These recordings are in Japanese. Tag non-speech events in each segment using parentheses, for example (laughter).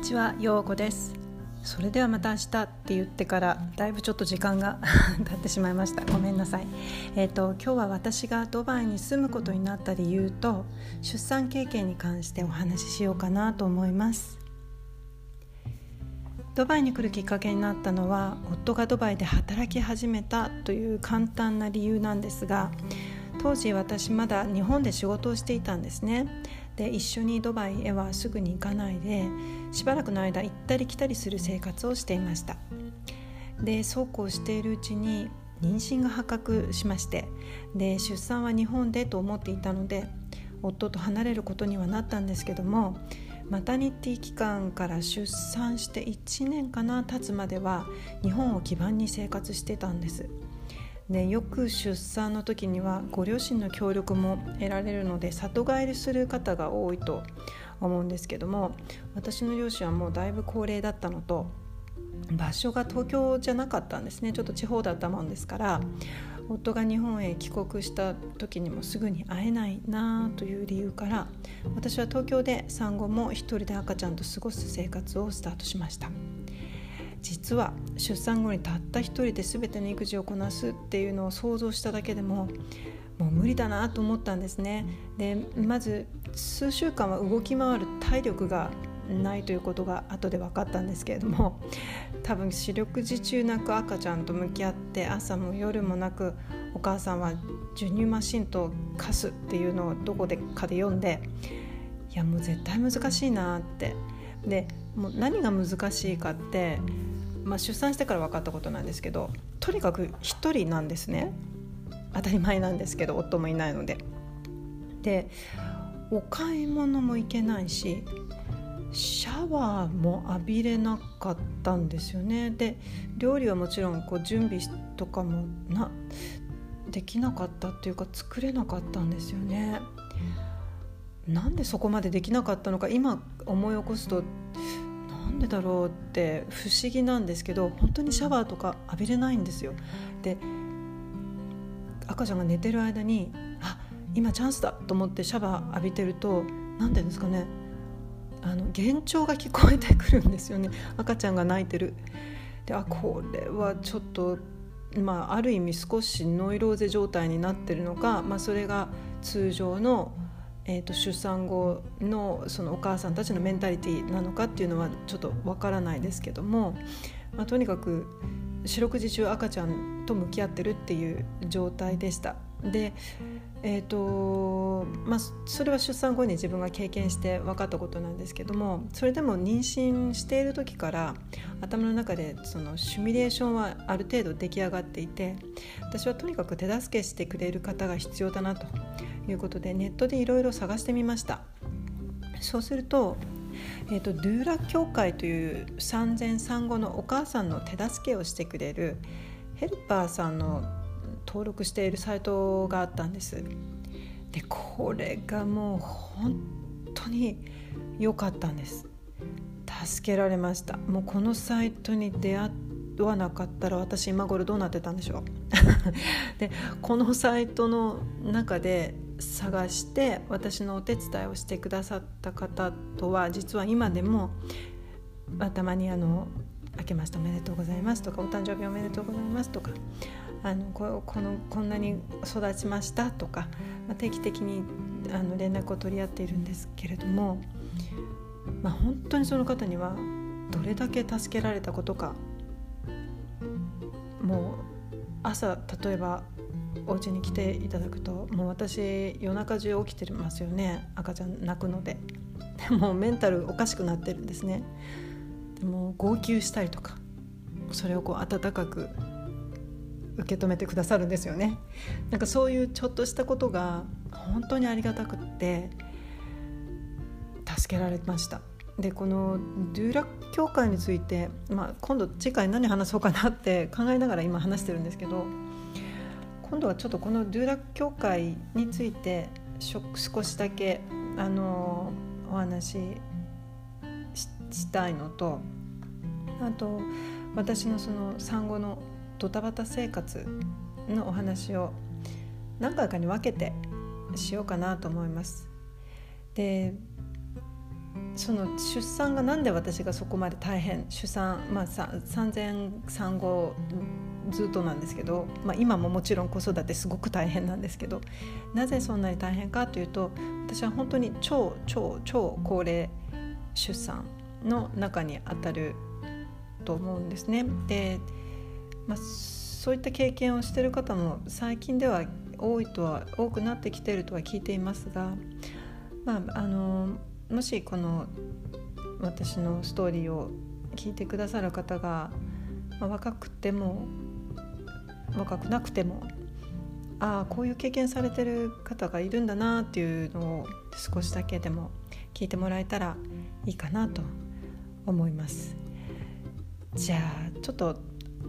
にちは、ようこです。それではまた明日って言ってからだいぶちょっと時間が (laughs) 経ってしまいました。ごめんなさい。えっ、ー、と今日は私がドバイに住むことになった理由と出産経験に関してお話ししようかなと思います。ドバイに来るきっかけになったのは夫がドバイで働き始めたという簡単な理由なんですが当時私まだ日本で仕事をしていたんですね。で一緒にドバイへはすぐに行かないでしばらくの間行ったり来たりする生活をしていました。でそうこうしているうちに妊娠が発覚しましてで出産は日本でと思っていたので夫と離れることにはなったんですけどもマタニティ期間から出産して1年かな経つまでは日本を基盤に生活してたんです。でよく出産の時にはご両親の協力も得られるので里帰りする方が多いと思うんですけども私の両親はもうだいぶ高齢だったのと場所が東京じゃなかったんですねちょっと地方だったもんですから夫が日本へ帰国した時にもすぐに会えないなという理由から私は東京で産後も一人で赤ちゃんと過ごす生活をスタートしました。実は出産後にたった一人で全ての育児をこなすっていうのを想像しただけでももう無理だなと思ったんですね。でまず数週間は動き回る体力がないということが後で分かったんですけれども (laughs) 多分四六時中なく赤ちゃんと向き合って朝も夜もなくお母さんは授乳マシンと貸すっていうのをどこでかで読んでいやもう絶対難しいなってでもう何が難しいかってまあ、出産してから分かったことなんですけどとにかく1人なんですね当たり前なんですけど夫もいないので。でお買い物も行けないしシャワーも浴びれなかったんですよねで料理はもちろんこう準備とかもなできなかったっていうか作れなかったんですよね。なんでそこまでできなかったのか今思い起こすとなんでだろうって不思議なんですけど本当にシャワーとか浴びれないんですよ。で赤ちゃんが寝てる間にあ今チャンスだと思ってシャワー浴びてると何て言うんですかねあの幻聴が聞こえてくるんですよね赤ちゃんが泣いてる。であこれはちょっとまあ、ある意味少しノイローゼ状態になってるのか、まあ、それが通常のえーと、出産後のそのお母さんたちのメンタリティーなのかっていうのはちょっとわからないですけども、まあ、とにかく四六時中赤ちゃんと向き合ってるっていう状態でした。でえーとまあ、それは出産後に自分が経験して分かったことなんですけどもそれでも妊娠している時から頭の中でそのシミュレーションはある程度出来上がっていて私はとにかく手助けしてくれる方が必要だなということでネットでいろいろ探してみました。そうすると,、えーと、ドゥーラ協会という産前産後のお母さんの手助けをしてくれるヘルパーさんの登録しているサイトがあったんです。でこれがもう本当に良かったんです。助けられました。もうこのサイトに出会わなかったら私今頃どうなってたんでしょう。(laughs) でこのサイトの中で探して私のお手伝いをしてくださった方とは実は今でも、まあ、たまにあの「明けましておめでとうございます」とか「お誕生日おめでとうございます」とかあのここのこんなに育ちましたとか、まあ、定期的にあの連絡を取り合っているんですけれども、まあ、本当にその方にはどれだけ助けられたことかもう朝例えばお家に来ていただくともう私夜中中起きてますよね。赤ちゃん泣くので。でもメンタルおかしくなってるんですね。でも号泣したりとかそれをこう温かく受け止めてくださるんですよね。なんかそういうちょっとしたことが本当にありがたくって助けられました。でこのドゥーラ協会について、まあ、今度次回何話そうかなって考えながら今話してるんですけど今度はちょっとこのドゥーラ協会について少しだけあのお話ししたいのとあと私のその産後のドタバタ生活のお話を何回かに分けてしようかなと思います。でその出産がなんで私がそこまで大変出産、まあ、産前産後ずっとなんですけど、まあ、今ももちろん子育てすごく大変なんですけどなぜそんなに大変かというと私は本当に超超超高齢出産の中にあたると思うんですね。で、まあ、そういった経験をしてる方も最近では多いとは多くなってきてるとは聞いていますが、まあ、あのもしこの私のストーリーを聞いてくださる方が、まあ、若くても若くなくてもああこういう経験されてる方がいるんだなっていうのを少しだけでも聞いてもらえたらいいかなと思います。じゃあちょっと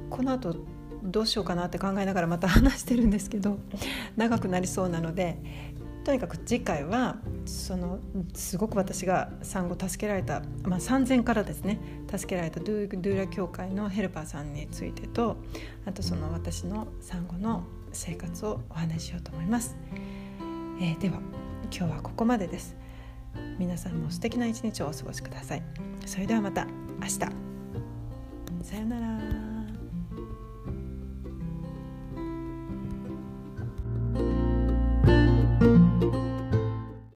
この後どうしようかなって考えながらまた話してるんですけど (laughs) 長くなりそうなのでとにかく次回はそのすごく私が産後助けられた、まあ、産前からですね助けられたドゥーラ協会のヘルパーさんについてとあとその私の産後の生活をお話ししようと思います、えー、では今日はここまでです。皆さんも素敵な一日をお過ごしください。それではまた明日。さようなら